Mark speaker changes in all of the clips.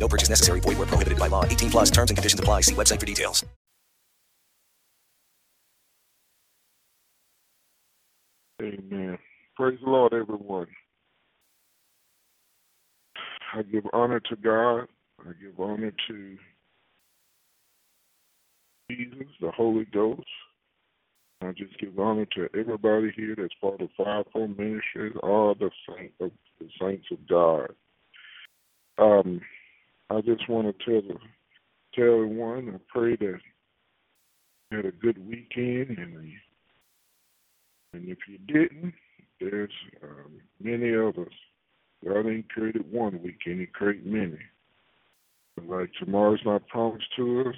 Speaker 1: No purchase necessary. Void where prohibited by law. 18 plus terms and conditions apply. See website for details.
Speaker 2: Amen. Praise the Lord, everyone. I give honor to God. I give honor to Jesus, the Holy Ghost. I just give honor to everybody here that's part of Fivefold Ministries, all the saints of the saints of God. Um, I just want to tell the, tell everyone. I pray that you had a good weekend, and and if you didn't, there's um, many others. God ain't created one weekend; He created many. Like tomorrow's not promised to us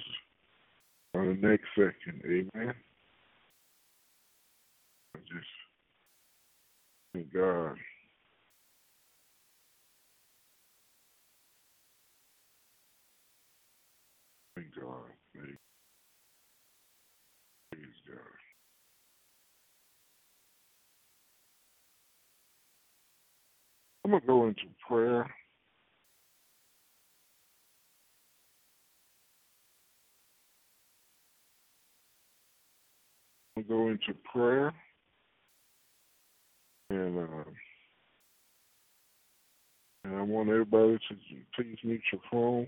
Speaker 2: on the next second. Amen. I just thank God. Thank God. Praise God. I'm going to go into prayer. I'm going to go into prayer. And, uh, and I want everybody to please mute your phone.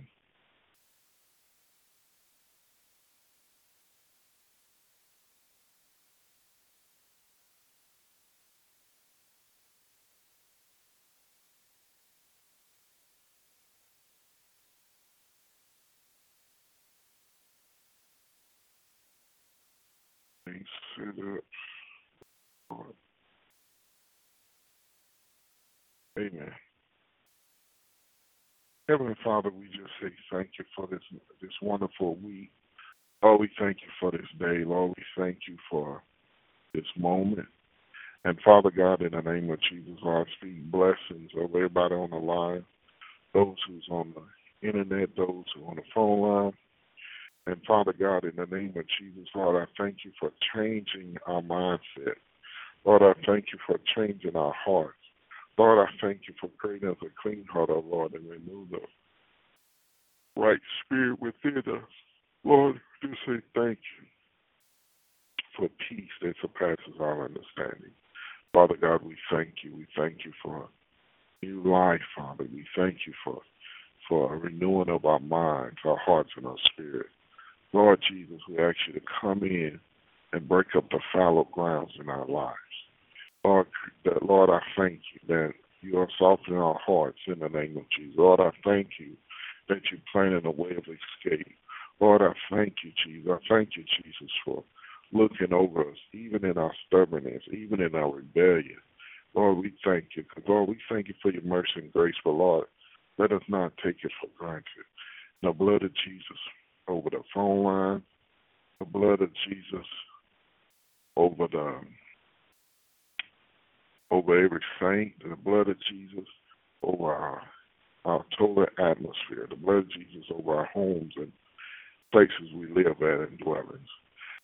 Speaker 2: Please set up. Amen. Heavenly Father, we just say thank you for this this wonderful week. Lord, we thank you for this day. Lord, we thank you for this moment. And Father God, in the name of Jesus, Lord, speak blessings over everybody on the line, those who's on the internet, those who are on the phone line. And Father God, in the name of Jesus, Lord, I thank you for changing our mindset. Lord, I thank you for changing our hearts. Lord, I thank you for creating us a clean heart, oh Lord, and remove the right spirit within us. Lord, just say thank you for peace that surpasses all understanding. Father God, we thank you. We thank you for new life, Father. We thank you for for a renewing of our minds, our hearts, and our spirit. Lord Jesus, we ask you to come in and break up the fallow grounds in our lives. Lord, Lord, I thank you that you are softening our hearts in the name of Jesus. Lord, I thank you that you're planning a way of escape. Lord, I thank you, Jesus. I thank you, Jesus, for looking over us, even in our stubbornness, even in our rebellion. Lord, we thank you. Lord, we thank you for your mercy and grace. But Lord, let us not take it for granted. The blood of Jesus over the phone line, the blood of Jesus over the over every saint, the blood of Jesus over our our total atmosphere, the blood of Jesus over our homes and places we live at and dwellings.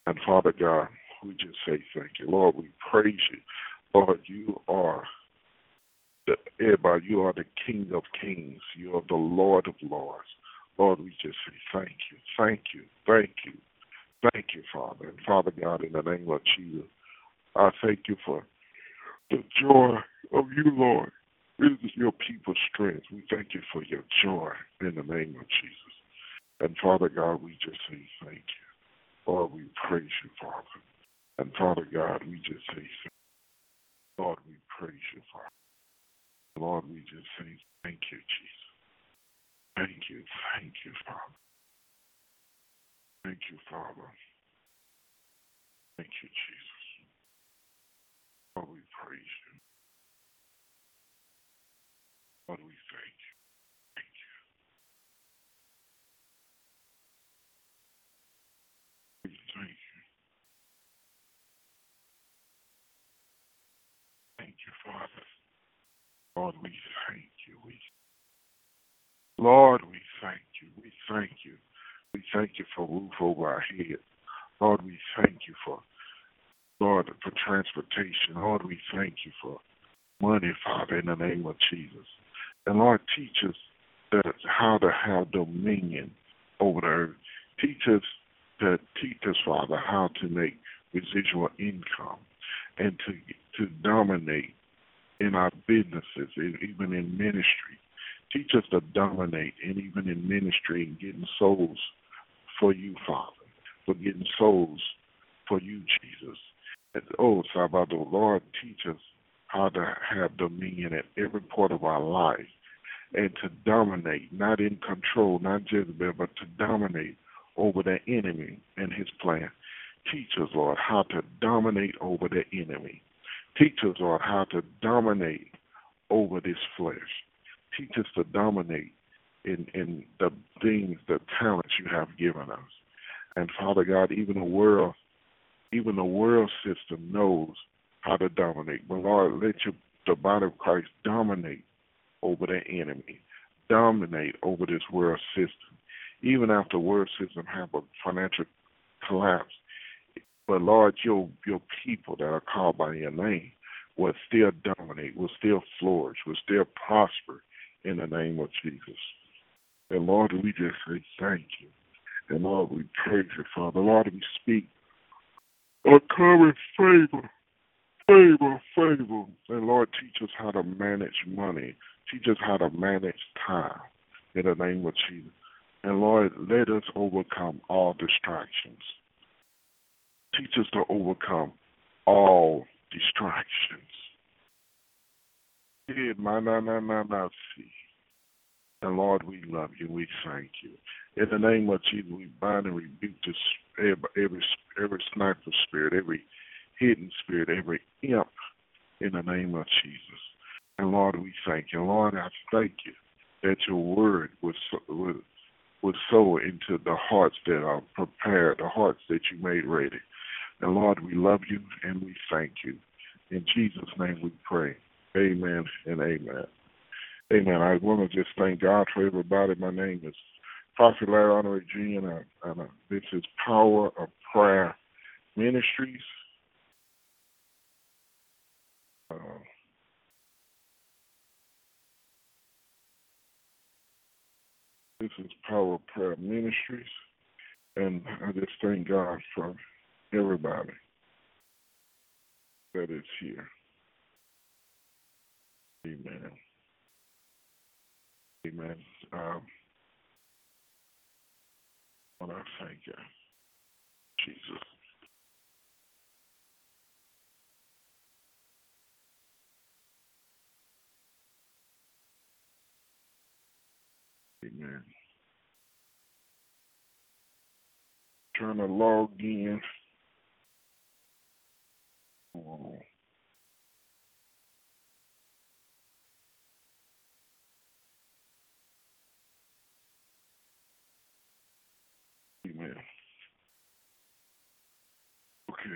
Speaker 2: And Father God, we just say thank you. Lord, we praise you. Lord, you are the everybody, you are the King of Kings. You are the Lord of Lords. Lord, we just say thank you, thank you, thank you, thank you, Father. And Father God, in the name of Jesus, I thank you for the joy of you, Lord. is your people's strength. We thank you for your joy in the name of Jesus. And Father God, we just say thank you. Lord, we praise you, Father. And Father God, we just say thank you. Lord, we praise you, Father. Lord, we just say thank you, Jesus. Thank you, thank you, Father. Thank you, Father. Thank you, Jesus. Lord, we praise you. Lord, we thank you. Thank you. Thank you. Thank you, Father. Lord, we thank you. We, Lord, we thank you. We thank you. We thank you for roof over our head. Lord, we thank you for, Lord, for transportation. Lord, we thank you for money, Father, in the name of Jesus. And Lord, teach us that how to have dominion over the earth. Teach us that teach us, Father, how to make residual income and to to dominate in our businesses, even in ministry. Teach us to dominate, and even in ministry, and getting souls for you, Father, for getting souls for you, Jesus. And, oh, Sabbato, Lord, teach us how to have dominion at every part of our life and to dominate, not in control, not Jezebel, but to dominate over the enemy and his plan. Teach us, Lord, how to dominate over the enemy. Teach us, Lord, how to dominate over this flesh. Teach us to dominate in, in the things, the talents you have given us. And Father God, even the world, even the world system knows how to dominate. But Lord, let your the body of Christ dominate over the enemy, dominate over this world system. Even after world system have a financial collapse, but Lord, your your people that are called by your name will still dominate, will still flourish, will still prosper in the name of Jesus. And Lord, we just say thank you. And Lord, we praise you, Father. Lord, we speak a common favor favor, favor. And Lord, teach us how to manage money. Teach us how to manage time in the name of Jesus. And Lord, let us overcome all distractions. Teach us to overcome all distractions. And Lord, we love you. We thank you. In the name of Jesus, we bind and rebuke this every every, every sniper spirit, every hidden spirit, every imp in the name of Jesus. And Lord, we thank you. Lord, I thank you that your word would, would, would sow into the hearts that are prepared, the hearts that you made ready. And Lord, we love you and we thank you. In Jesus' name we pray. Amen and amen. Amen. I want to just thank God for everybody. My name is Prophet Larry Honore Jr., and, and uh, this is Power of Prayer Ministries. Uh, this is Power Prayer Ministries, and I just thank God for everybody that is here. Amen. Amen. Um, Lord, I thank you, Jesus. Amen. Trying to log in. Okay,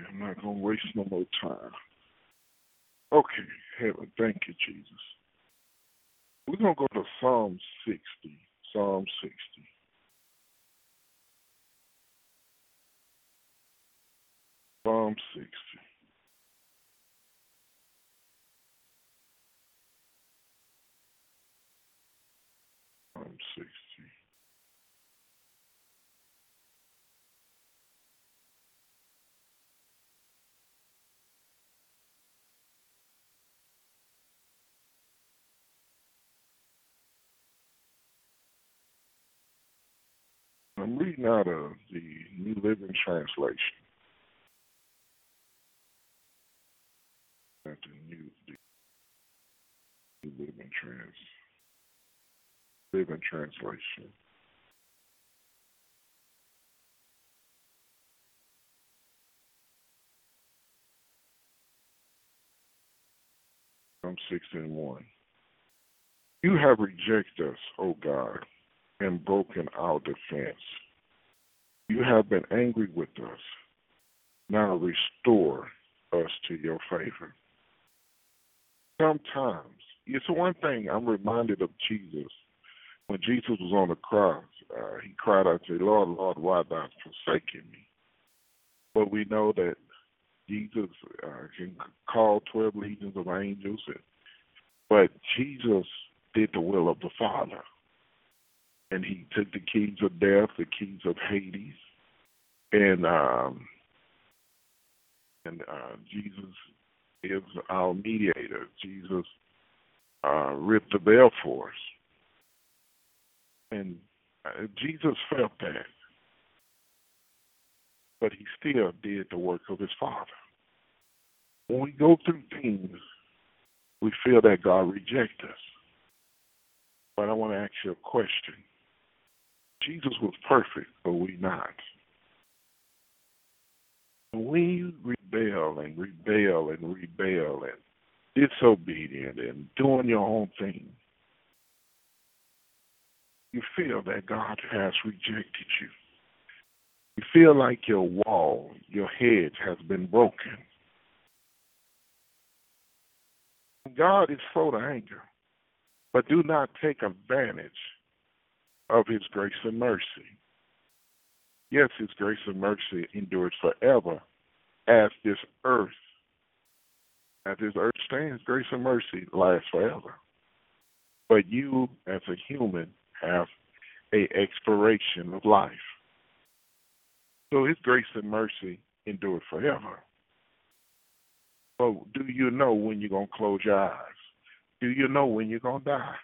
Speaker 2: I'm not to waste no more time. Okay, heaven, thank you, Jesus. We're going to go to Psalm 60. Psalm 60. Psalm 60. Psalm 60. I'm reading out of the New Living Translation. At the New, the Living Trans Living Translation. Psalm 16 1. You have rejected us, O God, and broken our defense. You have been angry with us. Now restore us to your favor. Sometimes, it's one thing I'm reminded of Jesus. When Jesus was on the cross, uh, he cried out to Lord, Lord, why thou forsaken me? But we know that Jesus uh, can call 12 legions of angels, and, but Jesus did the will of the Father. And he took the keys of death, the keys of Hades, and um, and uh, Jesus is our mediator. Jesus uh, ripped the veil for us. And uh, Jesus felt that. But he still did the work of his Father. When we go through things, we feel that God rejects us. But I want to ask you a question. Jesus was perfect, but we not. We rebel and rebel and rebel and disobedient and doing your own thing. You feel that God has rejected you. You feel like your wall, your hedge has been broken. God is slow to anger, but do not take advantage of his grace and mercy. Yes, his grace and mercy endures forever as this earth. As this earth stands, grace and mercy lasts forever. But you, as a human, have a expiration of life. So his grace and mercy endure forever. But do you know when you're to close your eyes? Do you know when you're to die?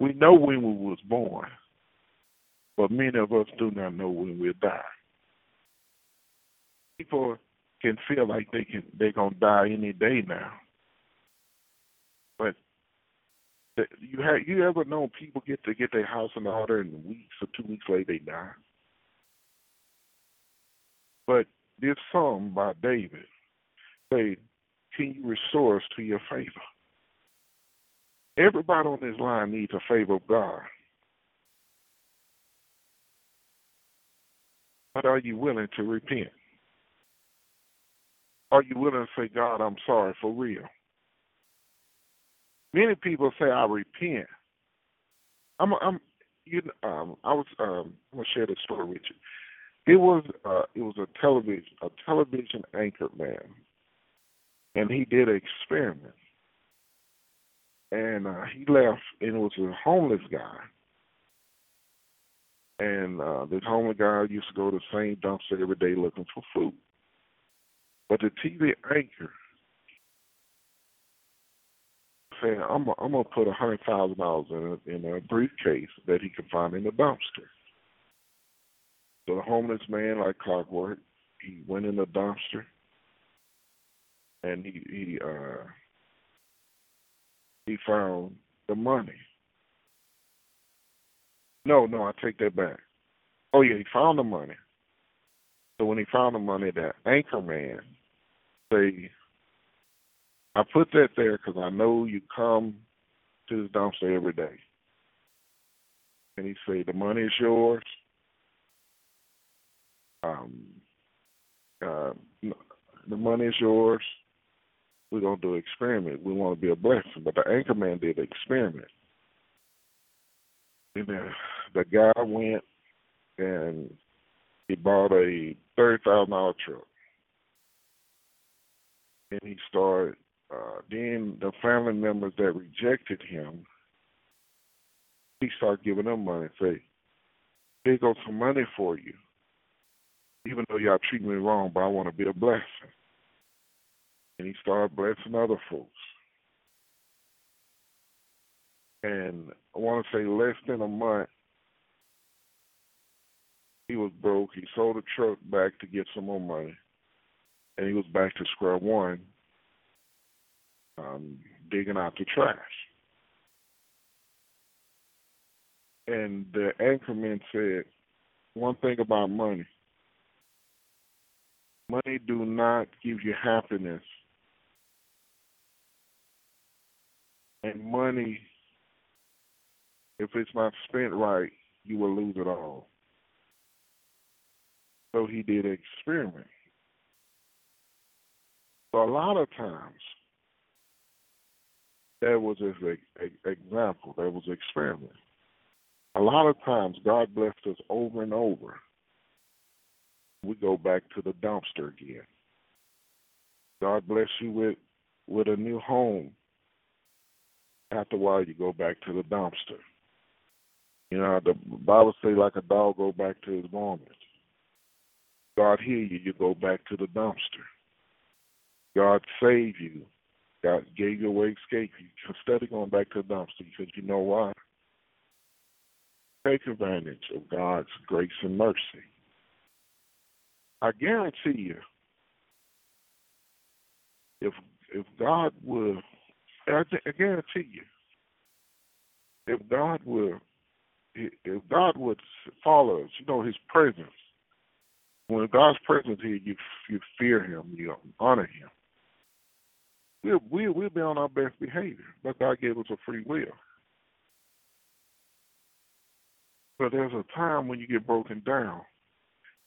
Speaker 2: We know when we was born, but many of us do not know when we'll die. People can feel like they can they're gonna die any day now, but you have you ever known people get to get their house in order and weeks or two weeks later they die? But this song by David say, Can you restore us to your favor? Everybody on this line needs a favor of God. But are you willing to repent? Are you willing to say, God, I'm sorry for real? Many people say, I repent. I'm, I'm, you, um, I was, um, I'm gonna share this story with you. It was, uh, it was a television, a television anchor man, and he did an experiment and uh, he left, and it was a homeless guy. And uh, this homeless guy used to go to the same dumpster every day looking for food. But the TV anchor saying, "I'm a, I'm gonna put a hundred thousand dollars in a, in a briefcase that he can find in the dumpster." So the homeless man, like clockwork, he went in the dumpster, and he he uh he found the money. No, no, I take that back. Oh yeah, he found the money. So when he found the money, that anchor man say, "I put that there because I know you come to this dumpster every day." And he say, "The money is yours." Um, uh, the money is yours we're gonna do an experiment. We want to be a blessing. But the anchor man did an experiment. And the, the guy went and he bought a thirty thousand dollar truck. And he started uh then the family members that rejected him he started giving them money say, Here goes some money for you. Even though y'all treat me wrong, but I want to be a blessing and he started blessing other folks. And I want to say less than a month, he was broke. He sold a truck back to get some more money, and he was back to square one, um, digging out the trash. And the anchorman said, one thing about money. Money do not give you happiness and money, if it's not spent right, you will lose it all. So he did an experiment. A lot of times, that was an example, that was experiment. A lot of times, God blessed us over and over. We go back to the dumpster again. God bless you with with a new home. After a while, you go back to the dumpster. You know, the Bible say like a dog go back to his vomit. God hear you, you go back to the dumpster. God save you. God gave you a way to escape. Instead of going back to the dumpster, because you know why? Take advantage of God's grace and mercy. I guarantee you, if if God will, I, I guarantee you, if God will, if God would follow us, you know, His presence. When God's presence here, you you fear Him, you honor Him. We'll we'll, we'll be on our best behavior, but God gave us a free will. But there's a time when you get broken down,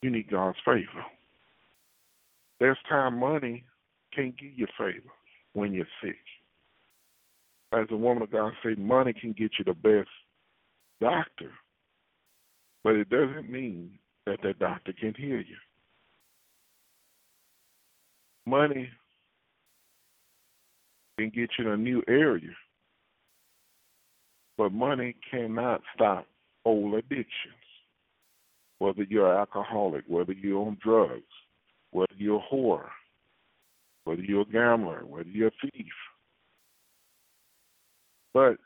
Speaker 2: you need God's favor. There's time money can't give you favor when you're sick. As a woman of God say, money can get you the best doctor, but it doesn't mean that that doctor can heal you. Money can get you in a new area, but money cannot stop old addictions. Whether you're an alcoholic, whether you're on drugs, whether you're a whore, whether you're a gambler, whether you're a thief. But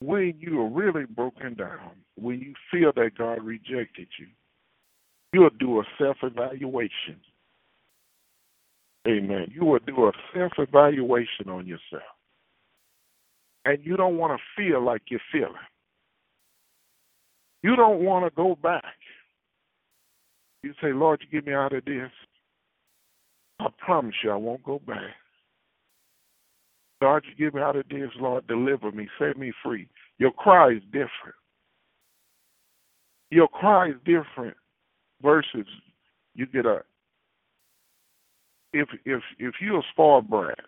Speaker 2: when you are really broken down, when you feel that God rejected you, you'll do a self evaluation. Amen. You will do a self evaluation on yourself. And you don't want to feel like you're feeling. You don't want to go back. You say, Lord, you get me out of this. I promise you I won't go back. Lord, you get me out of this, Lord, deliver me, set me free. Your cry is different. Your cry is different versus you get a if if if you're a spoiled brat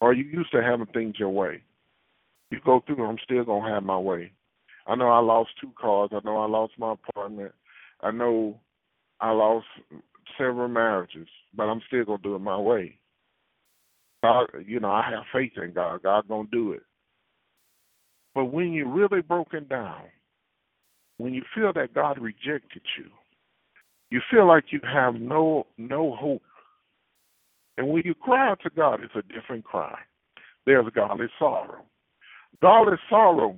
Speaker 2: or you used to having things your way, you go through I'm still gonna have my way. I know I lost two cars, I know I lost my apartment, I know I lost several marriages, but I'm still gonna do it my way. God, you know, I have faith in God. God gonna do it. But when you're really broken down, when you feel that God rejected you, you feel like you have no no hope. And when you cry to God, it's a different cry. There's godly sorrow. Godly sorrow.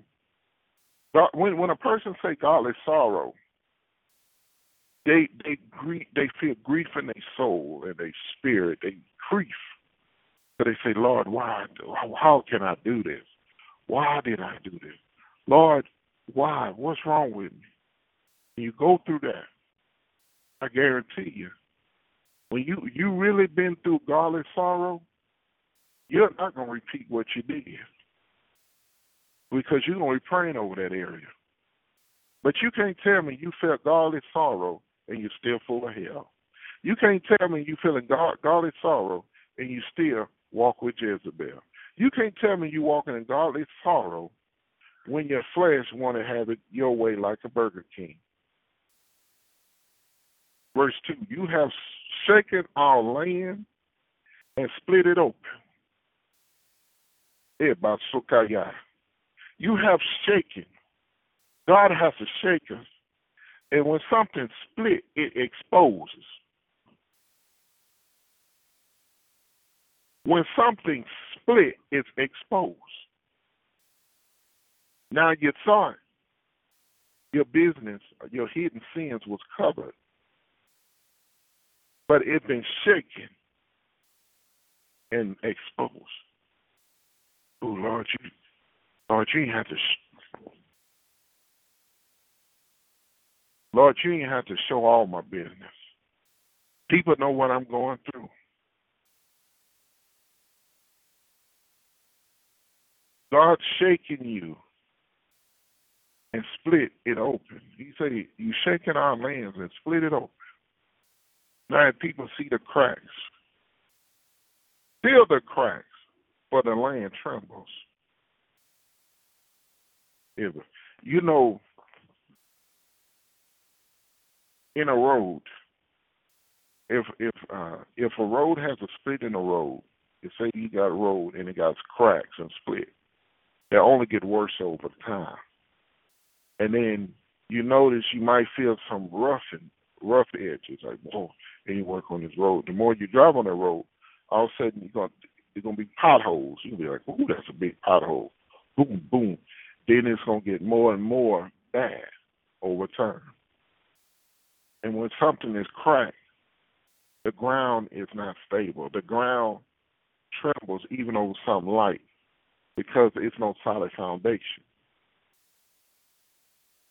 Speaker 2: When when a person say godly sorrow, they they grief they feel grief in their soul and their spirit. They grief. So they say, Lord, why? How can I do this? Why did I do this? Lord, why? What's wrong with me? When you go through that, I guarantee you, when you you really been through godly sorrow, you're not gonna repeat what you did because you're gonna be praying over that area. But you can't tell me you felt godly sorrow and you're still full of hell. You can't tell me you feeling God, godly sorrow and you still walk with Jezebel. You can't tell me you walking in godly sorrow when your flesh want to have it your way like a Burger King. Verse 2 You have shaken our land and split it open. Eh, you have shaken. God has to shake us. And when something split, it exposes. When something split, it's exposed. Now you thought your business, your hidden sins was covered, but it's been shaken and exposed. Oh Lord, you, Lord, you have to. Lord, you ain't have to show all my business. People know what I'm going through. God's shaking you and split it open. He said, You shaking our lands and split it open. Now if people see the cracks. Feel the cracks, for the land trembles. You know, in a road, if if uh, if a road has a split in a road, you say you got a road and it got cracks and split, they only get worse over time. And then you notice you might feel some roughing, rough edges, like whoa, and you work on this road. The more you drive on that road, all of a sudden you're gonna there's gonna be potholes. You'll be like, ooh, that's a big pothole. Boom, boom. Then it's gonna get more and more bad over time. And when something is cracked, the ground is not stable. The ground trembles even over something light because it's no solid foundation.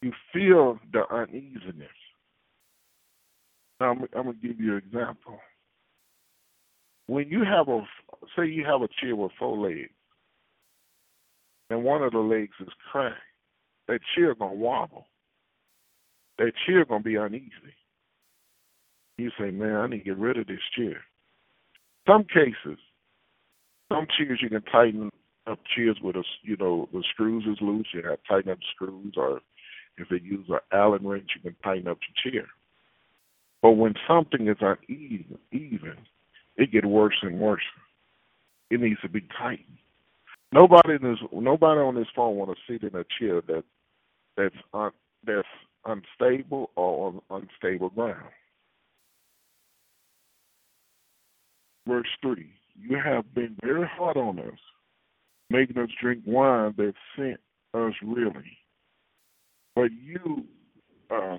Speaker 2: You feel the uneasiness. I'm, I'm to give you an example. When you have a, say you have a chair with four legs, and one of the legs is cracked, that chair to wobble. That chair to be uneasy. You say, man, I need to get rid of this chair. Some cases, some chairs you can tighten up chairs with a, you know, the screws is loose, you have to tighten up the screws, or if they use an Allen wrench, you can tighten up your chair. But when something is uneven, even, it gets worse and worse. It needs to be tightened. Nobody in this, nobody on this phone want to sit in a chair that that's un, that's unstable or on unstable ground. verse 3 You have been very hard on us, making us drink wine that sent us really. But you, uh,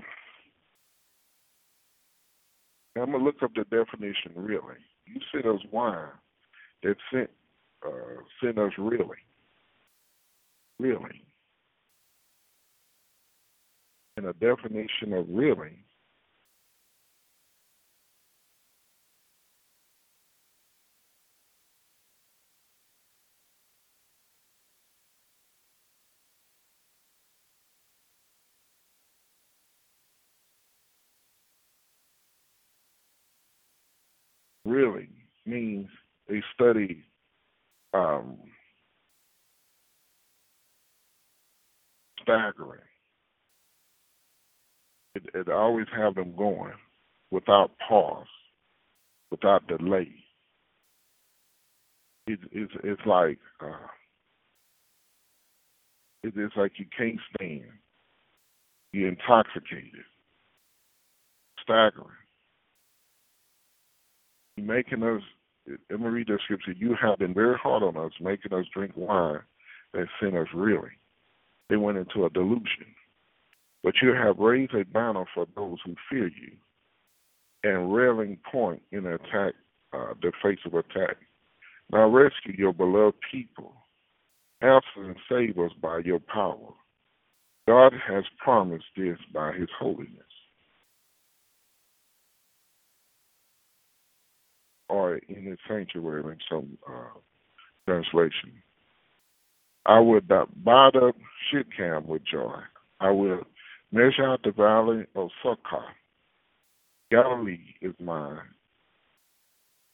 Speaker 2: I'm to look up the definition really. You sent us wine that sent, uh, sent us really. Really. And a definition of really they study um, staggering. It, it always have them going without pause, without delay. It, it's it's like uh, it, it's like you can't stand. You're intoxicated, staggering making us, let me read that scripture, you have been very hard on us, making us drink wine that sin us really. They went into a delusion. But you have raised a banner for those who fear you and railing point in attack, uh, the face of attack. Now rescue your beloved people. Answer and save us by your power. God has promised this by his holiness. Or in his sanctuary in some uh, translation. I will bind up Shittim with joy. I will measure out the valley of Sukkah. Galilee is mine.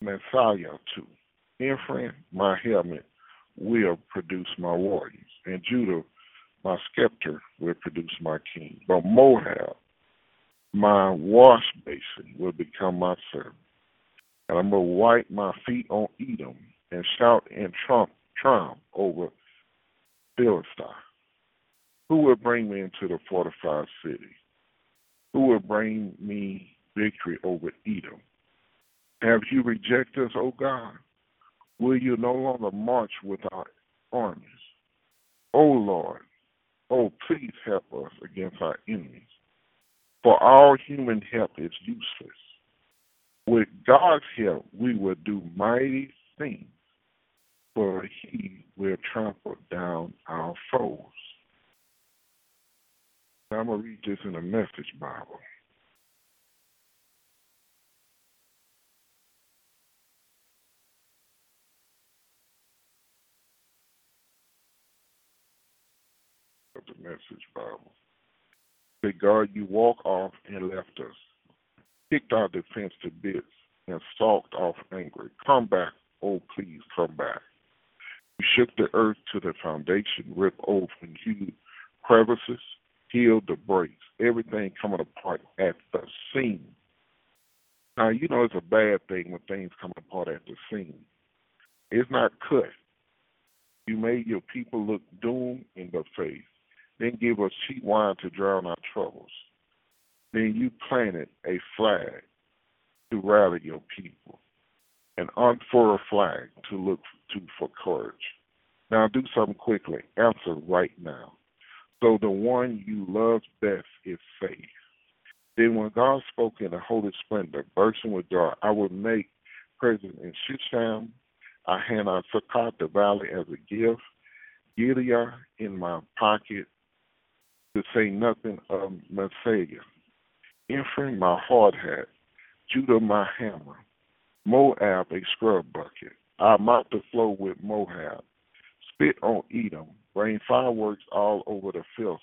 Speaker 2: Messiah too. Ephraim, my helmet, will produce my warriors. And Judah, my scepter, will produce my king. But Moab, my wash basin, will become my servant and I'm to wipe my feet on Edom and shout in trump, triumph over Philistine. Who will bring me into the fortified city? Who will bring me victory over Edom? Have you rejected us, O God? Will you no longer march with our armies? O Lord, oh, please help us against our enemies. For all human help is useless. With God's help, we will do mighty things, for he will trample down our foes. I'm going to read this in a message Bible. The Message Bible. Say, God, you walk off and left us, kicked our defense to bits, and stalked off angry. Come back, oh please come back. You shook the earth to the foundation, ripped open huge crevices, healed the breaks, everything coming apart at the seam. Now, you know it's a bad thing when things come apart at the seam. It's not cut. You made your people look doomed in the face, then give us cheap wine to drown our troubles. Then you planted a flag to rally your people, and um, unfurl a flag to look to for courage. Now do something quickly. Answer right now. So the one you love best is faith. Then when God spoke in the holy splendor, bursting with joy, I will make present in Shushan, I hand out Sukkot, the valley, as a gift, Gilead in my pocket, to say nothing of Messiah. Ephraim, my hard hat, Judah, my hammer, Moab, a scrub bucket. I mop the floor with Moab, spit on Edom, rain fireworks all over the Philistine.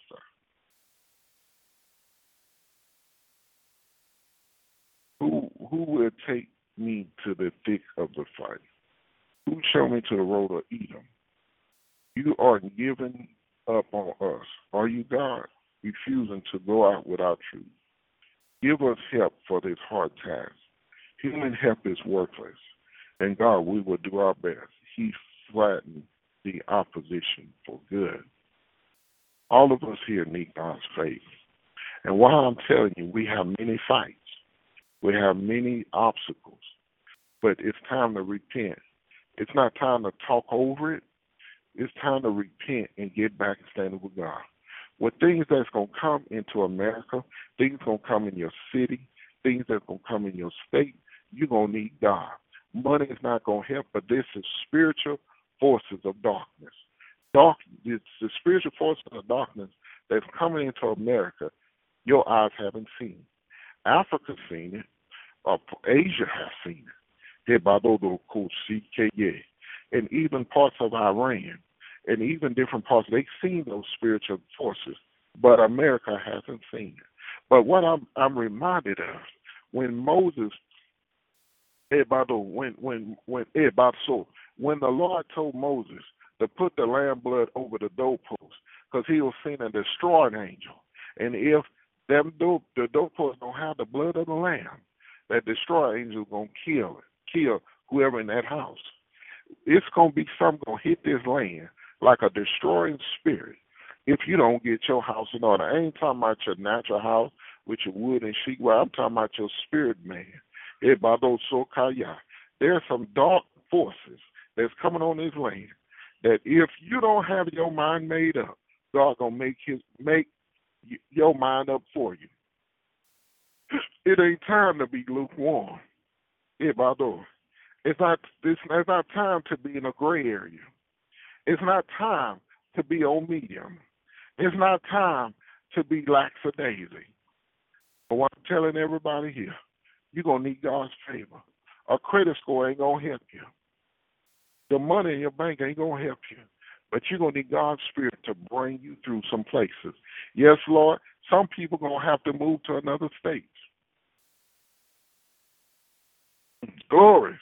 Speaker 2: Who who will take me to the thick of the fight? Who show me to the road of Edom? You are giving up on us. Are you God, refusing to go out without truth? Give us help for this hard task. Human help is worthless. And God, we will do our best. He flattened the opposition for good. All of us here need God's faith. And while I'm telling you, we have many fights, we have many obstacles, but it's time to repent. It's not time to talk over it. It's time to repent and get back and stand with God. With things that's going to come into America, things going to come in your city, things that's going to come in your state, you're going to need God. Money is not going to help, but this is spiritual forces of darkness. Dark, it's the spiritual forces of darkness that's coming into America. Your eyes haven't seen. Africa's seen it. Uh, Asia has seen it. And even parts of Iran, and even different parts, they've seen those spiritual forces, but America hasn't seen it. But what I'm I'm reminded of when Moses eh, when when when eh, so when the Lord told Moses to put the lamb blood over the doorpost, because he was seeing a destroying angel, and if them door, the doorpost don't have the blood of the lamb, that destroying angel gonna kill kill whoever in that house. It's gonna be something gonna hit this land like a destroying spirit if you don't get your house in order. I ain't talking about your natural house with your wood and sheet. Well, I'm talking about your spirit man. There are some dark forces that's coming on this land that if you don't have your mind made up, God gonna make his make your mind up for you. It ain't time to be lukewarm. It's not it's not time to be in a gray area. It's not time to be on medium. It's not time to be lackadaisy. But what I'm telling everybody here, you're going to need God's favor. A credit score ain't going to help you. The money in your bank ain't going to help you. But you're going to need God's Spirit to bring you through some places. Yes, Lord, some people are going to have to move to another state. Glory.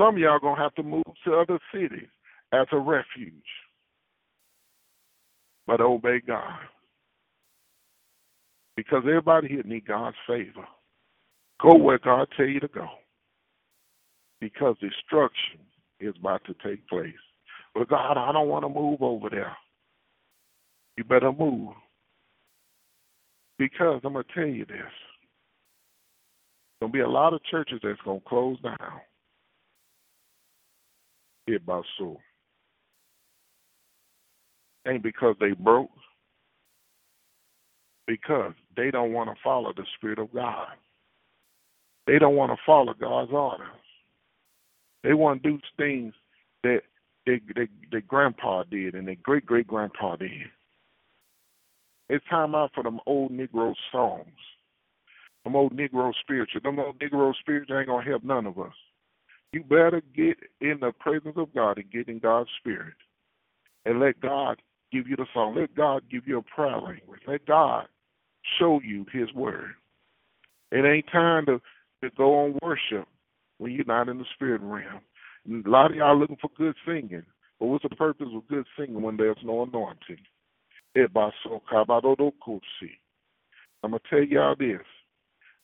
Speaker 2: Some of y'all going to have to move to other cities as a refuge. But obey God. Because everybody here need God's favor. Go where God tell you to go. Because destruction is about to take place. But God, I don't want to move over there. You better move. Because I'm going to tell you this. There's going to be a lot of churches that's going to close down. About so. Ain't because they broke. Because they don't want to follow the Spirit of God. They don't want to follow God's orders. They want to do things that their, grandpa did and their great great grandpa did. It's time out for them old Negro songs. Them old Negro spiritual. Them old Negro spiritual ain't gonna help none of us. You better get in the presence of God and get in God's spirit. And let God give you the song. Let God give you a prayer language. Let God show you His word. It ain't time to, to go on worship when you're not in the spirit realm. A lot of y'all looking for good singing. But what's the purpose of good singing when there's no anointing? I'm to tell y'all this.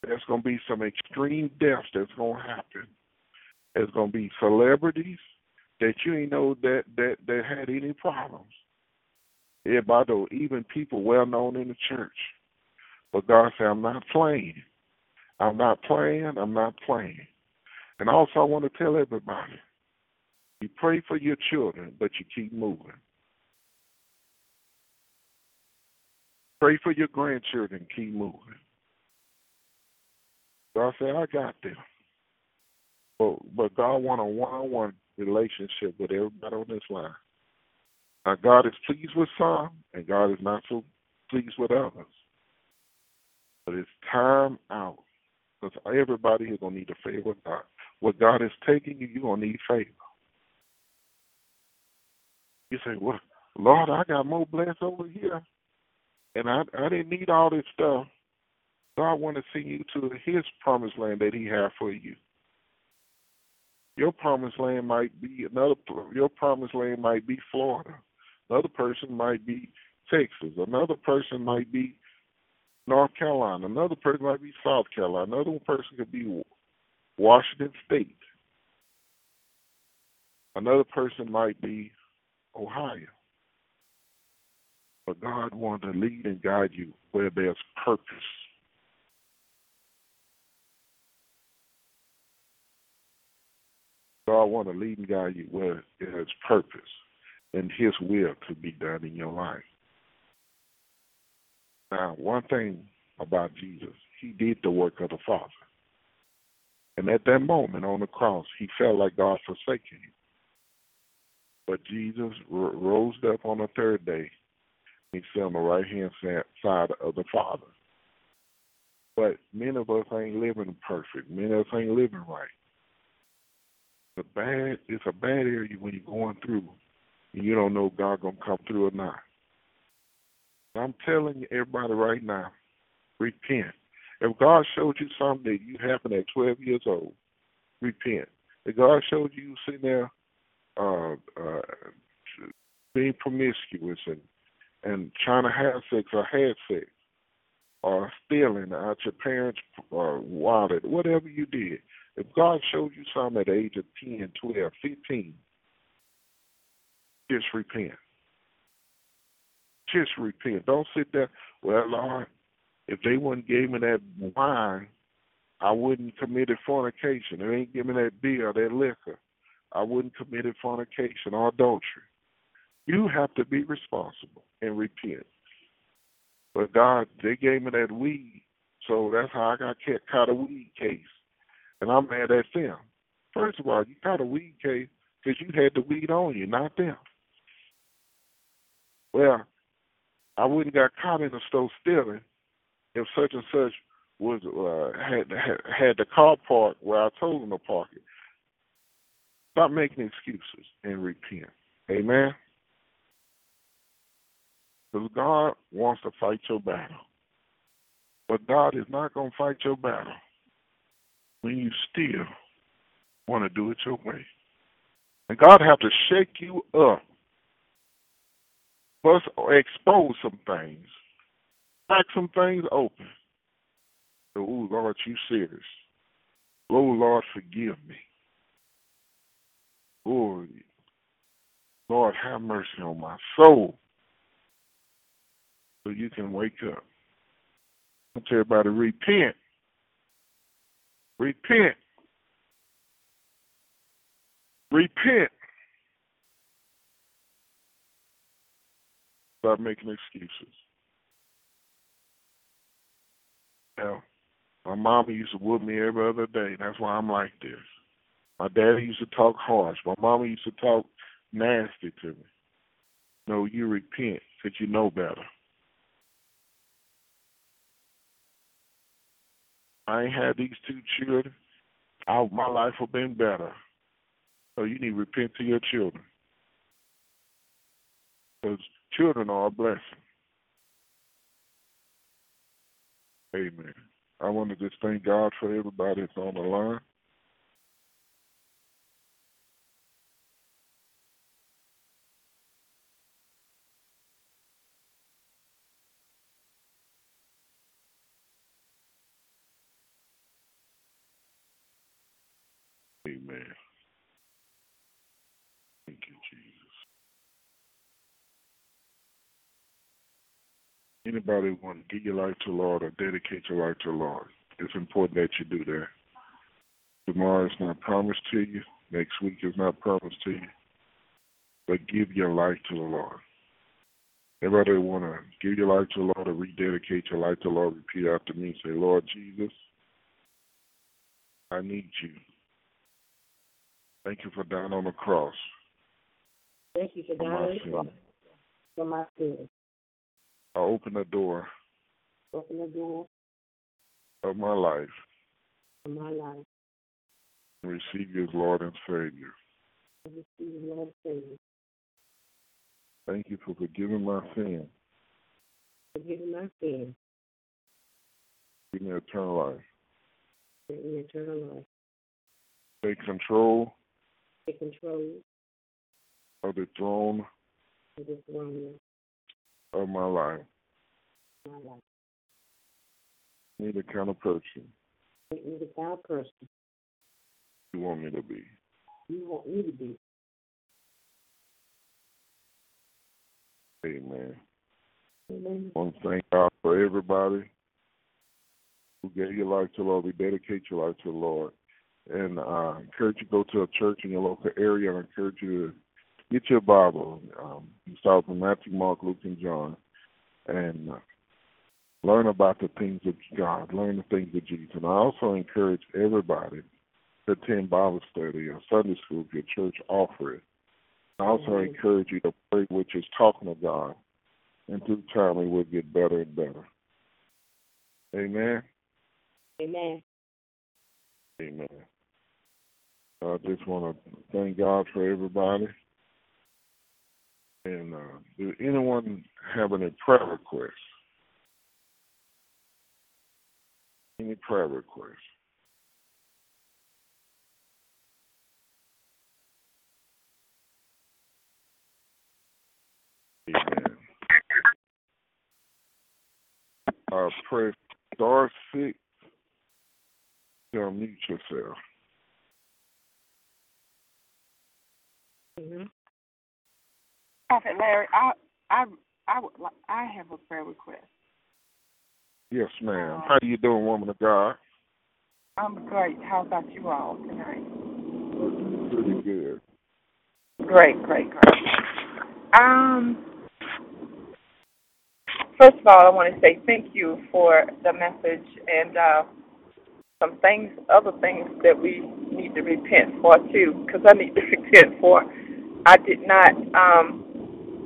Speaker 2: There's to be some extreme deaths that's to happen. There's to be celebrities that you ain't know that, that, that had any problems. Everybody, even people well known in the church. But God said, I'm not playing. I'm not playing. I'm not playing. And also, I want to tell everybody you pray for your children, but you keep moving. Pray for your grandchildren, keep moving. God said, I got them. But, but God want a one-on-one relationship with everybody on this line. God is pleased with some, and God is not so pleased with others. But it's time out. Because everybody is going to need a favor of God. What God is taking you, you're going to need favor. You say, well, Lord, I got more blessed over here. And I, I didn't need all this stuff. God want to send you to his promised land that he has for you. Your promised land might be another, your promised land might be Florida. Another person might be Texas. Another person might be North Carolina. Another person might be South Carolina. Another person could be Washington State. Another person might be Ohio. But God wants to lead and guide you where there's purpose. God wants to lead and guide you where there's purpose and His will to be done in your life. Now, one thing about Jesus, He did the work of the Father. And at that moment on the cross, He felt like God forsaken him. But Jesus rose up on the third day. And he sat on the right hand side of the Father. But many of us ain't living perfect. Many of us ain't living right. The bad it's a bad area when you're going through and you don't know if God gonna come through or not. I'm telling everybody right now, repent. If God showed you something that you happened at 12 years old, repent. If God showed you sitting there uh, uh, being promiscuous and and trying to have sex or had sex or stealing out your parents' uh, wallet, whatever you did, if God showed you something at the age of 10, 12, 15, just repent. Just repent. Don't sit there, well, Lord, if they wouldn't give me that wine, I wouldn't commit committed fornication. If They ain't give me that beer, that liquor. I wouldn't commit committed fornication or adultery. You have to be responsible and repent. But God, they gave me that weed, so that's how I got caught a weed case. And I'm mad at them. First of all, you caught a weed case because you had the weed on you, not them. Well, I wouldn't got caught in the store stealing if such and such was uh, had, had had the car parked where I told them to park it. Stop making excuses and repent. Amen. Because God wants to fight your battle. But God is not going to fight your battle when you still want to do it your way. And God have to shake you up. First, expose some things. Crack some things open. Oh, Lord, you serious. Oh, Lord, forgive me. Oh, Lord, have mercy on my soul so you can wake up. I tell everybody, repent. Repent. Repent. Stop making excuses. Now, my mama used to whoop me every other day. That's why I'm like this. My daddy used to talk harsh. My mama used to talk nasty to me. No, you repent because you know better. I ain't had these two children, I, my life would have been better. So you need to repent to your children. Because Children are a blessing. Amen. I want to just thank God for everybody that's on the line. Amen. Thank you, Jesus. Anybody want to give your life to the Lord or dedicate your life to the Lord? It's important that you do that. Tomorrow is not promised to you. Next week is not promised to you. But give your life to the Lord. Everybody want to give your life to the Lord or rededicate your life to the Lord, repeat after me. Say, Lord Jesus, I need you. Thank you for dying on the cross.
Speaker 3: Thank you for dying on the cross for my sins.
Speaker 2: I open the door.
Speaker 3: Open the door
Speaker 2: of my life.
Speaker 3: Of my life.
Speaker 2: And receive you as Lord and Savior.
Speaker 3: Receive you, Lord and Savior.
Speaker 2: Thank you for forgiving my sin.
Speaker 3: Forgiving my sin.
Speaker 2: Give me eternal life.
Speaker 3: Give me eternal life.
Speaker 2: Take control
Speaker 3: take control
Speaker 2: of the throne
Speaker 3: of the throne
Speaker 2: of my life. Me the kind of person.
Speaker 3: Me the kind of person
Speaker 2: you want me to be.
Speaker 3: You want me to be.
Speaker 2: Amen.
Speaker 3: Amen.
Speaker 2: I want to thank God for everybody who gave your life to the Lord. We dedicate your life to the Lord. And uh, I encourage you to go to a church in your local area. I encourage you to get your Bible. Um, you start from Matthew, Mark, Luke, and John, and uh, learn about the things of God. Learn the things of Jesus. And I also encourage everybody to attend Bible study or Sunday school if your church offer it. I also mm-hmm. encourage you to pray which is talking to God, and through time it will get better and better. Amen.
Speaker 3: Amen.
Speaker 2: Amen. I just want to thank God for everybody. And uh, do anyone have any prayer requests? Any prayer requests? Amen. Uh, press star six to unmute yourself.
Speaker 4: Mm-hmm. Prophet Larry, I I I would like, I have a prayer request.
Speaker 2: Yes, ma'am. Um, How you doing, woman of God?
Speaker 4: I'm great. How about you all tonight?
Speaker 2: Pretty good.
Speaker 4: Great, great, great. Um, first of all, I want to say thank you for the message and uh, some things, other things that we need to repent for too, because I need to repent for I did not um,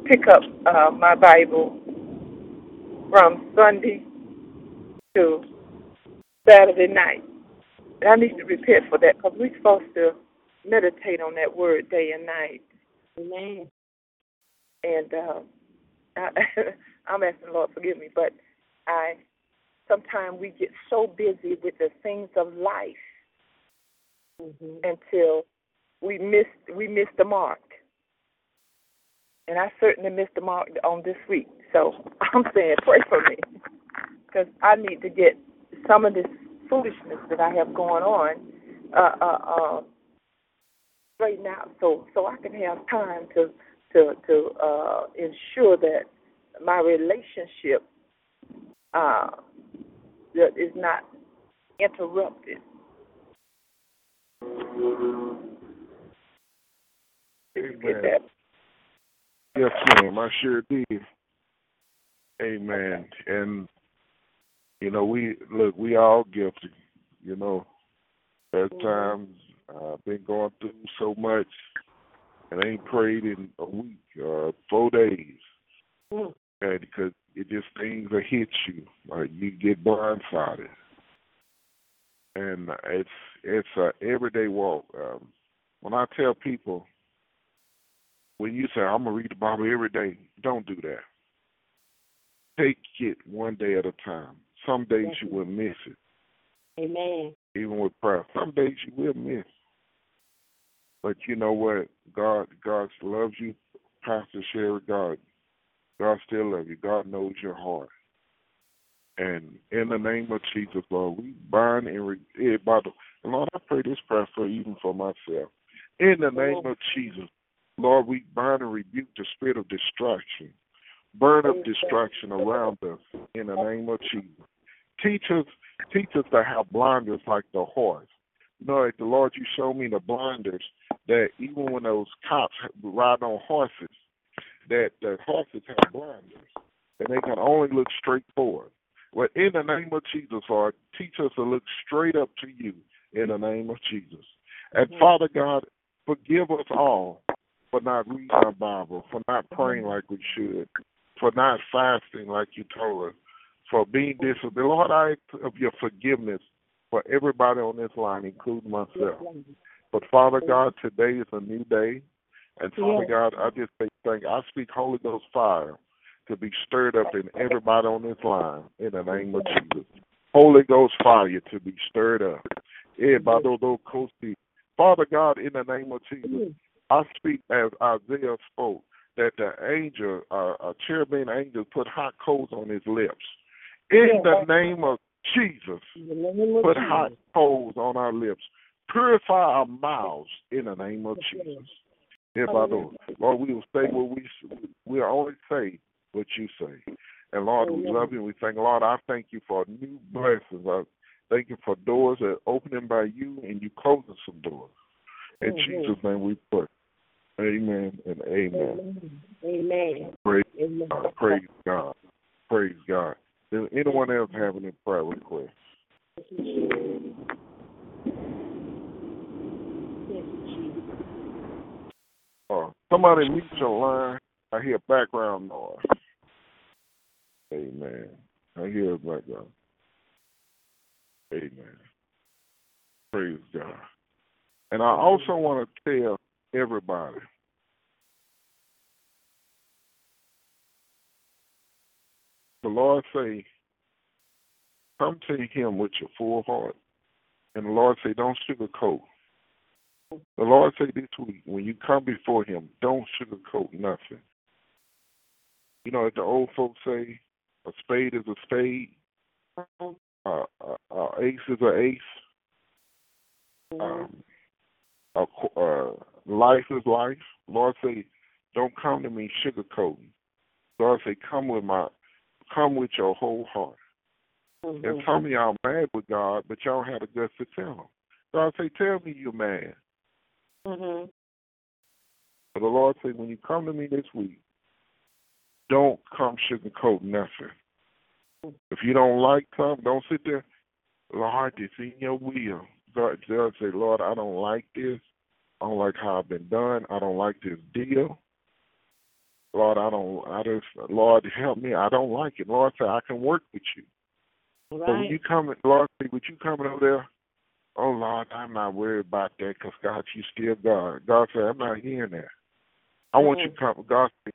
Speaker 4: pick up uh, my Bible from Sunday to Saturday night. And I need to repent for that because we're supposed to meditate on that word day and night.
Speaker 3: Amen.
Speaker 4: And uh, I, I'm asking the Lord forgive me, but I sometimes we get so busy with the things of life mm-hmm. until we miss we miss the mark and I certainly missed the mark on this week. So I'm saying, pray for me, because I need to get some of this foolishness that I have going on uh, uh, uh, straightened out, so so I can have time to to to uh, ensure that my relationship uh, is not interrupted.
Speaker 2: Amen. Yes, ma'am. I sure did. Amen. And you know, we look, we all guilty. You know, at mm-hmm. times I've uh, been going through so much, and ain't prayed in a week or uh, four days. Mm. And because it just things that hit you, like you get blindsided, and it's it's a everyday walk. Um, when I tell people when you say, I'm going to read the Bible every day, don't do that. Take it one day at a time. Some days you will miss it.
Speaker 3: Amen.
Speaker 2: Even with prayer. Some days you will miss. But you know what? God God loves you, Pastor Sherry. God God still loves you. God knows your heart. And in the name of Jesus, Lord, we bind and re- eh, and Lord, I pray this prayer for even for myself. In the name of Jesus, Lord, we bind and rebuke the spirit of distraction. Burn up distraction around us in the name of Jesus. Teach us, teach us to have blinders like the horse. You know, like the Lord, you showed me the blinders that even when those cops ride on horses, that the horses have blinders and they can only look straight forward. Well, in the name of Jesus, Lord, teach us to look straight up to you in the name of Jesus. And Father God, forgive us all for not reading our Bible, for not praying like we should, for not fasting like you told us, for being disobedient. Lord, I ask of your forgiveness for everybody on this line, including myself. But Father God, today is a new day. And Father God, I just say thank you. I speak Holy Ghost fire to be stirred up in everybody on this line in the name of Jesus. Holy Ghost fire to be stirred up. Yeah, by those old coasty Father God, in the name of Jesus, I speak as Isaiah spoke that the angel, uh, a cherubim angel, put hot coals on his lips. In the name of Jesus, put hot coals on our lips. Purify our mouths in the name of Jesus. If I do, Lord, we will say what we we only say what you say. And Lord, we love you. We thank Lord. I thank you for new blessings. I thank you for doors that are opening by you and you closing some doors. In. Jesus' name we pray. Amen and amen.
Speaker 3: Amen.
Speaker 2: Praise amen. God. Praise God. Praise God. Does anyone else have any prayer requests? Uh, somebody mute your line. I hear background noise. Amen. I hear background. Amen. Praise God. And I also want to tell everybody the Lord say, come to him with your full heart. And the Lord say, don't sugarcoat. The Lord say this week, when you come before him, don't sugarcoat nothing. You know, as the old folks say, a spade is a spade. Uh, uh, uh, ace is an ace. Um, uh, life is life. Lord say, don't come to me sugarcoating. Lord say, come with my, come with your whole heart. Mm-hmm. And some of y'all mad with God, but y'all had the guts to tell him. God say, tell me you're mad.
Speaker 3: Mm-hmm.
Speaker 2: But the Lord say, when you come to me this week, don't come sugarcoat nothing. If you don't like something, don't sit there. Lord, it's in your will. God, God say, Lord, I don't like this. I don't like how I've been done. I don't like this deal. Lord, I don't. I just, Lord, help me. I don't like it. Lord, say I can work with you.
Speaker 3: Right.
Speaker 2: But when you come, Lord, say, with you coming over there, oh Lord, I'm not worried about that because God, you still God. God said, I'm not hearing that. I mm-hmm. want you to come. God said,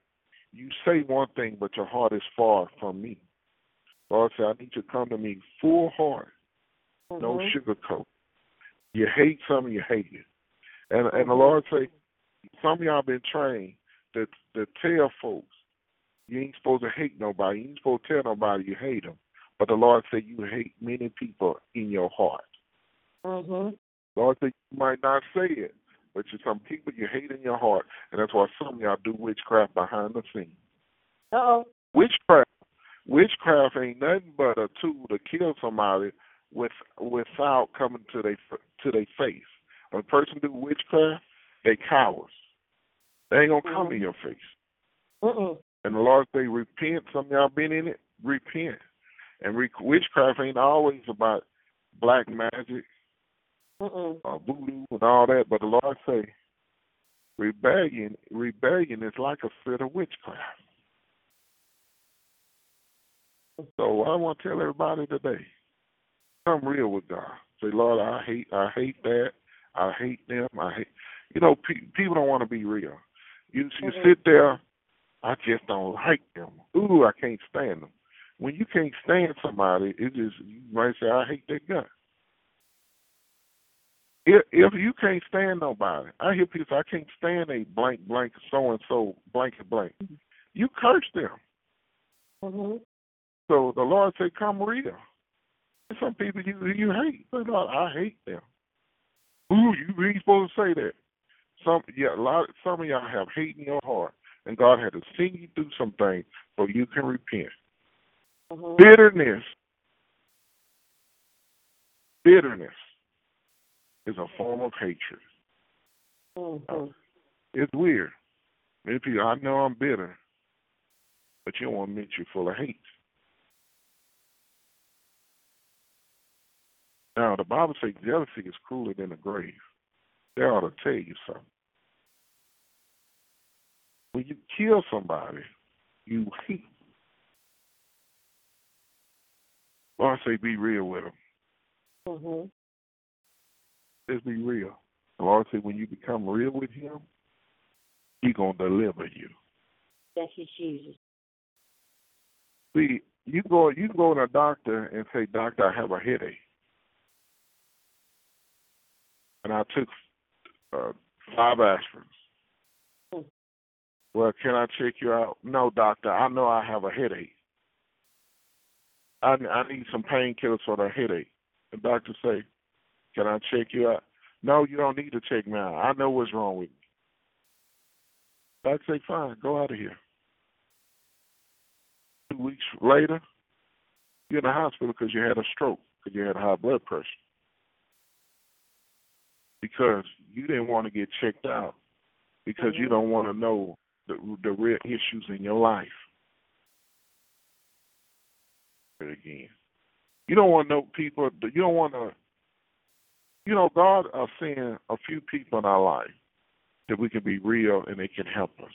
Speaker 2: you say one thing, but your heart is far from me. Lord said, I need you to come to me full heart, mm-hmm. no sugarcoat. You hate something, you hate it. And and the. Lord say, some of y'all been trained to to tell folks you ain't supposed to hate nobody. You ain't supposed to tell nobody you hate them. But the Lord said you hate many people in your heart.
Speaker 3: Mm-hmm.
Speaker 2: Lord said you might not say it, but you some people you hate in your heart, and that's why some of y'all do witchcraft behind the scenes.
Speaker 3: Oh.
Speaker 2: Witchcraft, witchcraft ain't nothing but a tool to kill somebody with without coming to their to their face. When a person do witchcraft, they cowards. They ain't gonna come mm-hmm. in your face.
Speaker 3: Mm-mm.
Speaker 2: And the Lord say, repent. Some of y'all been in it. Repent. And re- witchcraft ain't always about black magic
Speaker 3: Mm-mm.
Speaker 2: or voodoo and all that. But the Lord say, rebellion, rebellion is like a fit of witchcraft. So I want to tell everybody today, come real with God. Say, Lord, I hate, I hate that. I hate them. I hate. You know, pe- people don't want to be real. You you
Speaker 3: Mm-hmm.
Speaker 2: sit there. I just don't like them. Ooh, I can't stand them. When you can't stand somebody, it just you might say, I hate that guy. If if you can't stand nobody, I hear people say, I can't stand a blank blank so and so blank and blank. You curse them.
Speaker 3: Mhm.
Speaker 2: So the Lord said, "Come real." Some people you you hate, but Lord, I hate them. Ooh, you ain't supposed to say that. Some yeah, a lot. Some of y'all have hate in your heart, and God had to send you through some things so you can repent.
Speaker 3: Mhm.
Speaker 2: Bitterness, bitterness is a form of hatred.
Speaker 3: Mhm.
Speaker 2: It's weird. Many people, I know I'm bitter, but you don't want to admit you're full of hate. Now, the Bible says jealousy is crueler than the grave. That ought to tell you something. When you kill somebody, you hate. Lord say, be real with them.
Speaker 3: Mhm.
Speaker 2: Just be real. The Lord say, when you become real with Him, He gonna deliver you.
Speaker 3: Thank you, Jesus.
Speaker 2: See, you go you go to a doctor and say, Doctor, I have a headache. And I took uh, five aspirins.
Speaker 3: Hmm.
Speaker 2: Well, can I check you out? No, doctor, I know I have a headache. I I need some painkillers for the headache. The doctor say, Can I check you out? No, you don't need to check me out. I know what's wrong with me. Doctor say, Fine, go out of here. Two weeks later, you're in the hospital because you had a stroke, because you had high blood pressure. Because you didn't want to get checked out, because you
Speaker 3: Mhm.
Speaker 2: don't want to know the the real issues in your life. Again, you don't want to know people. You don't want to. You know, God are seeing a few people in our life that we can be real and they can help us.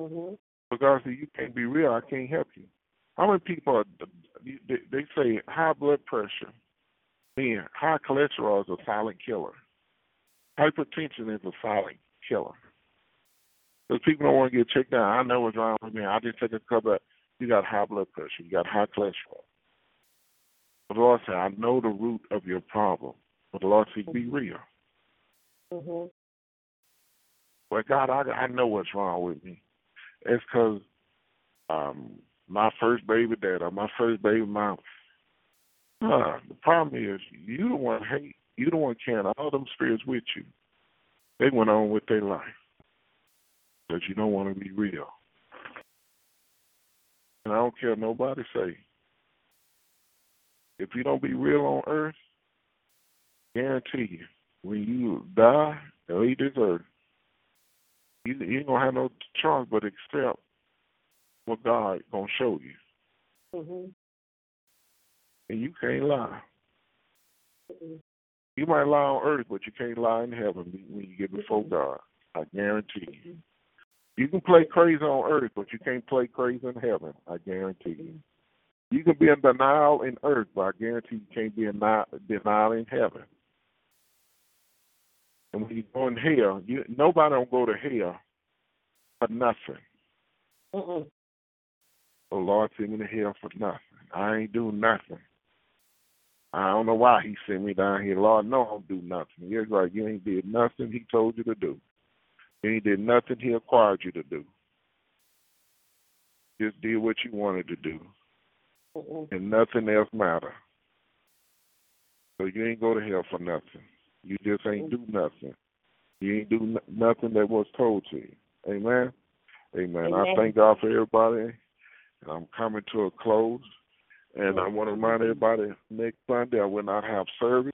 Speaker 3: Mhm.
Speaker 2: But God said, "You can't be real. I can't help you." How many people are? They, they say high blood pressure, mean high cholesterol is a silent killer. Hypertension is a silent killer. Because people don't want to get checked out. I know what's wrong with me. I just take a couple. Of, you got high blood pressure. You got high cholesterol. But the Lord said, "I know the root of your problem." But the Lord said, "Be real."
Speaker 3: Mhm.
Speaker 2: Well, God, I I know what's wrong with me. It's because um, my first baby dad or my first baby mom. Uh, the problem is you the one hate. You the one carrying all them spirits with you. They went on with their life, but you don't want to be real. And I don't care what nobody say. If you don't be real on earth, guarantee you, when you die and leave this earth, you, you ain't gonna have no choice but accept what God gonna show you,
Speaker 3: Mhm.
Speaker 2: and you can't lie.
Speaker 3: Mhm.
Speaker 2: You might lie on earth, but you can't lie in heaven when you get before mm-hmm. God. I guarantee you. Mm-hmm. You can play crazy on earth, but you can't play crazy in heaven. I guarantee you. Mm-hmm. You can be in denial in earth, but I guarantee you can't be in denial in heaven. And when you go in hell, you nobody don't go to hell for nothing. The Lord sent me to hell for nothing. I ain't do nothing. I don't know why he sent me down here. Lord, no, I don't do nothing. You're right. You ain't did nothing he told you to do. You ain't did nothing he required you to do. Just did what you wanted to do,
Speaker 3: Mhm.
Speaker 2: and nothing else matter. So you ain't go to hell for nothing. You just ain't do nothing. You ain't do n- nothing that was told to you. Amen. Amen. I thank God for everybody. And I'm coming to a close. And I want to remind everybody next Sunday I will not have service.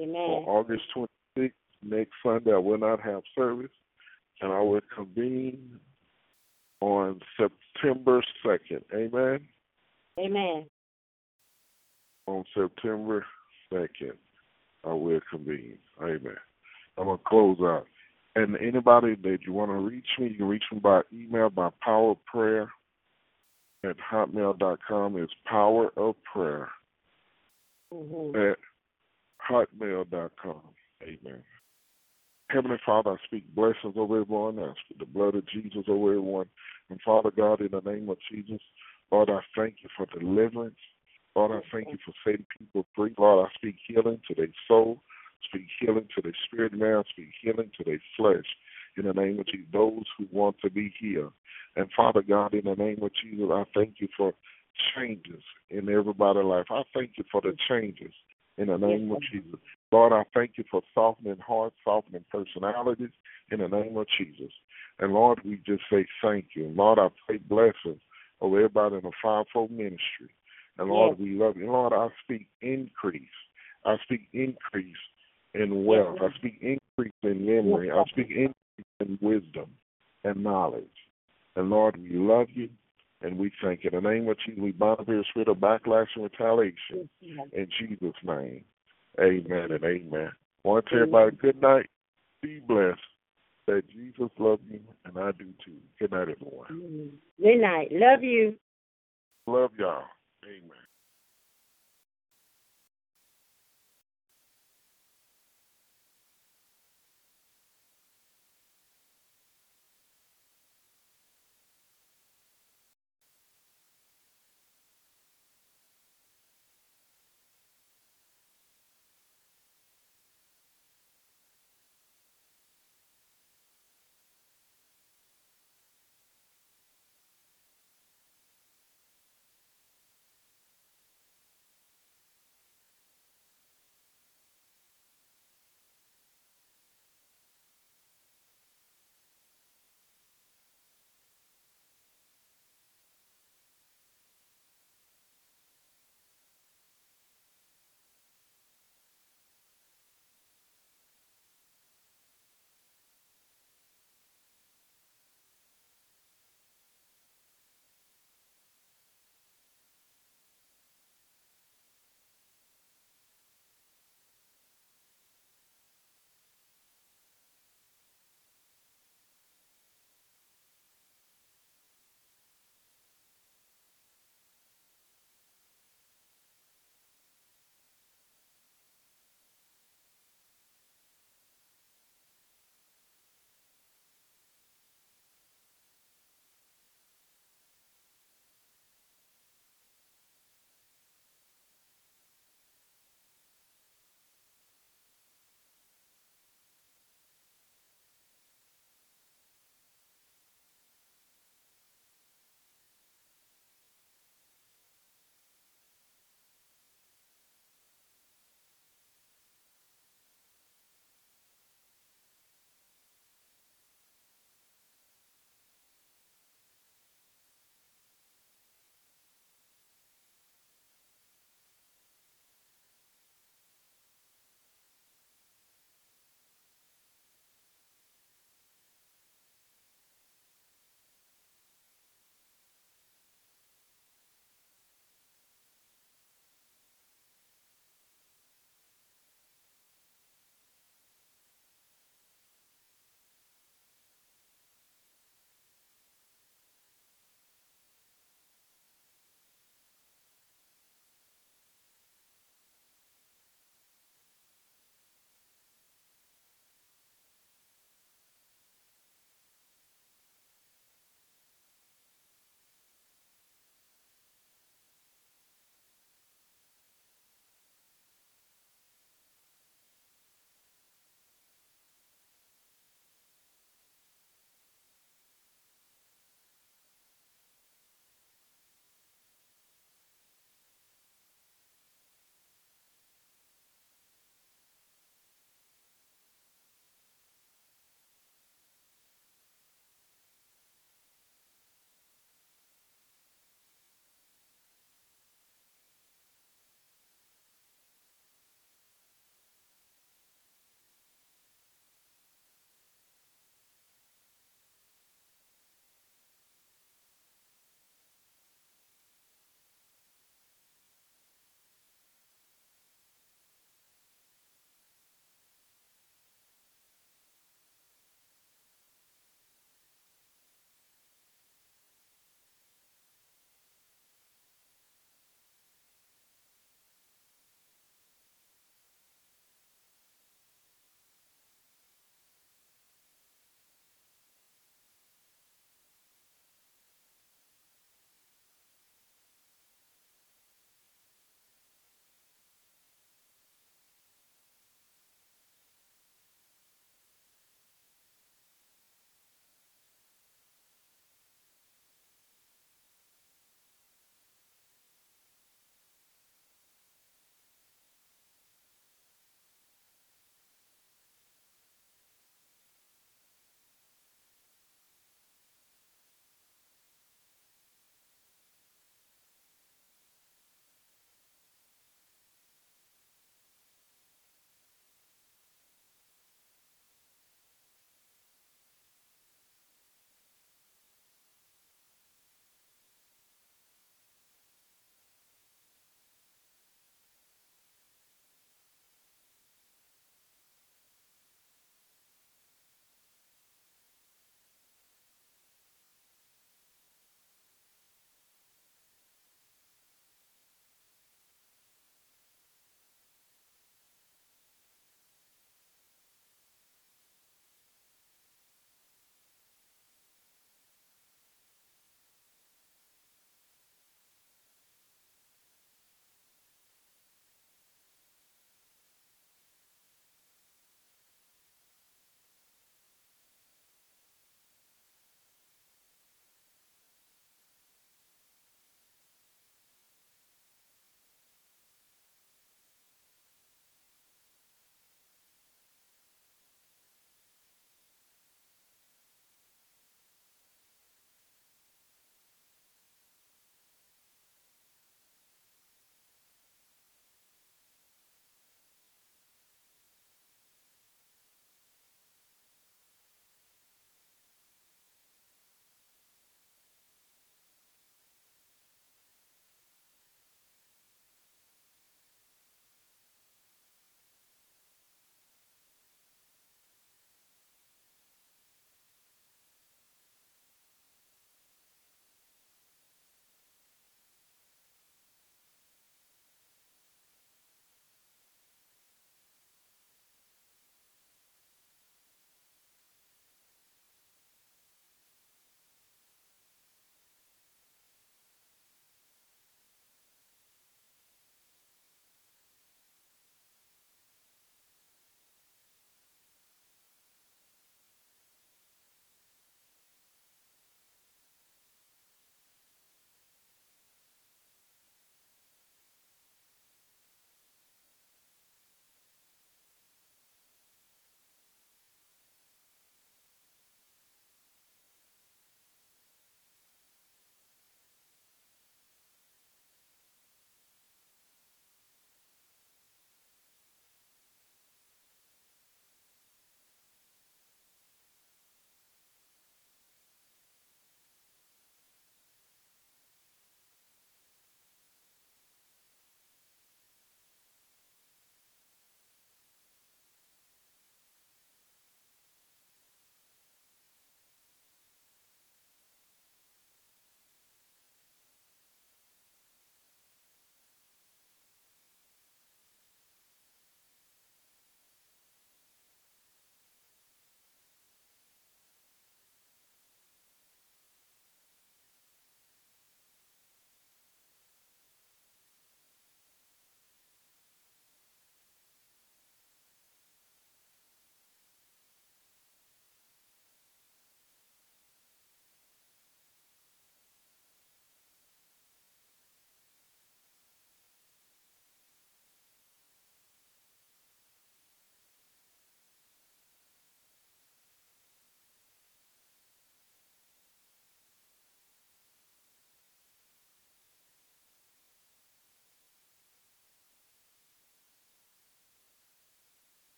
Speaker 3: Amen.
Speaker 2: On August 26th, next Sunday, I will not have service. And I will convene on September 2nd. Amen.
Speaker 3: Amen.
Speaker 2: On September 2nd, I will convene. Amen. I'm going to close out. And anybody that you want to reach me, you can reach me by email by power prayer at hotmail.com. It's power of prayer
Speaker 3: Mhm.
Speaker 2: at hotmail.com. Amen. Heavenly Father, I speak blessings over everyone. I speak the blood of Jesus over everyone. And Father God, in the name of Jesus, Lord, I thank you for deliverance. Lord, I thank you for setting people free. Lord, I speak healing to their soul, speak healing to their spirit man, speak healing to their flesh. In the name of Jesus, those who want to be healed. And Father God, in the name of Jesus, I thank you for changes in everybody's life. I thank you for the changes in the name of Jesus. Lord, I thank you for softening hearts, softening personalities in the name of Jesus. And Lord, we just say thank you. Lord, I pray blessings over everybody in the fivefold ministry. And Lord, yes. we love you. Lord, I speak increase. I speak increase in wealth. I speak increase in memory. I speak increase in wisdom and knowledge. And Lord, we love you and we thank you. In the name of Jesus, we bind up every spirit of backlash and retaliation. In Jesus' name. Amen and amen. I want to tell everybody good night. Be blessed. That Jesus loves you and I do too. Good night, everyone.
Speaker 3: Good night. Love you.
Speaker 2: Love y'all. Amen.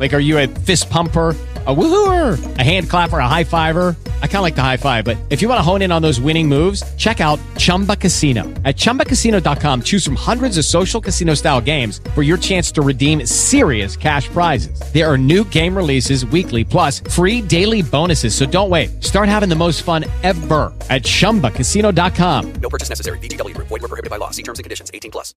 Speaker 5: Like, are you a fist pumper? A woohooer, a hand clapper, a high fiver. I kind of like the high five, but if you want to hone in on those winning moves, check out Chumba Casino. At ChumbaCasino.com, choose from hundreds of social casino style games for your chance to redeem serious cash prizes. There are new game releases weekly, plus free daily bonuses. So don't wait. Start having the most fun ever at ChumbaCasino.com.
Speaker 6: No purchase necessary. VGW. Void were prohibited by law. See terms and conditions. 18 plus.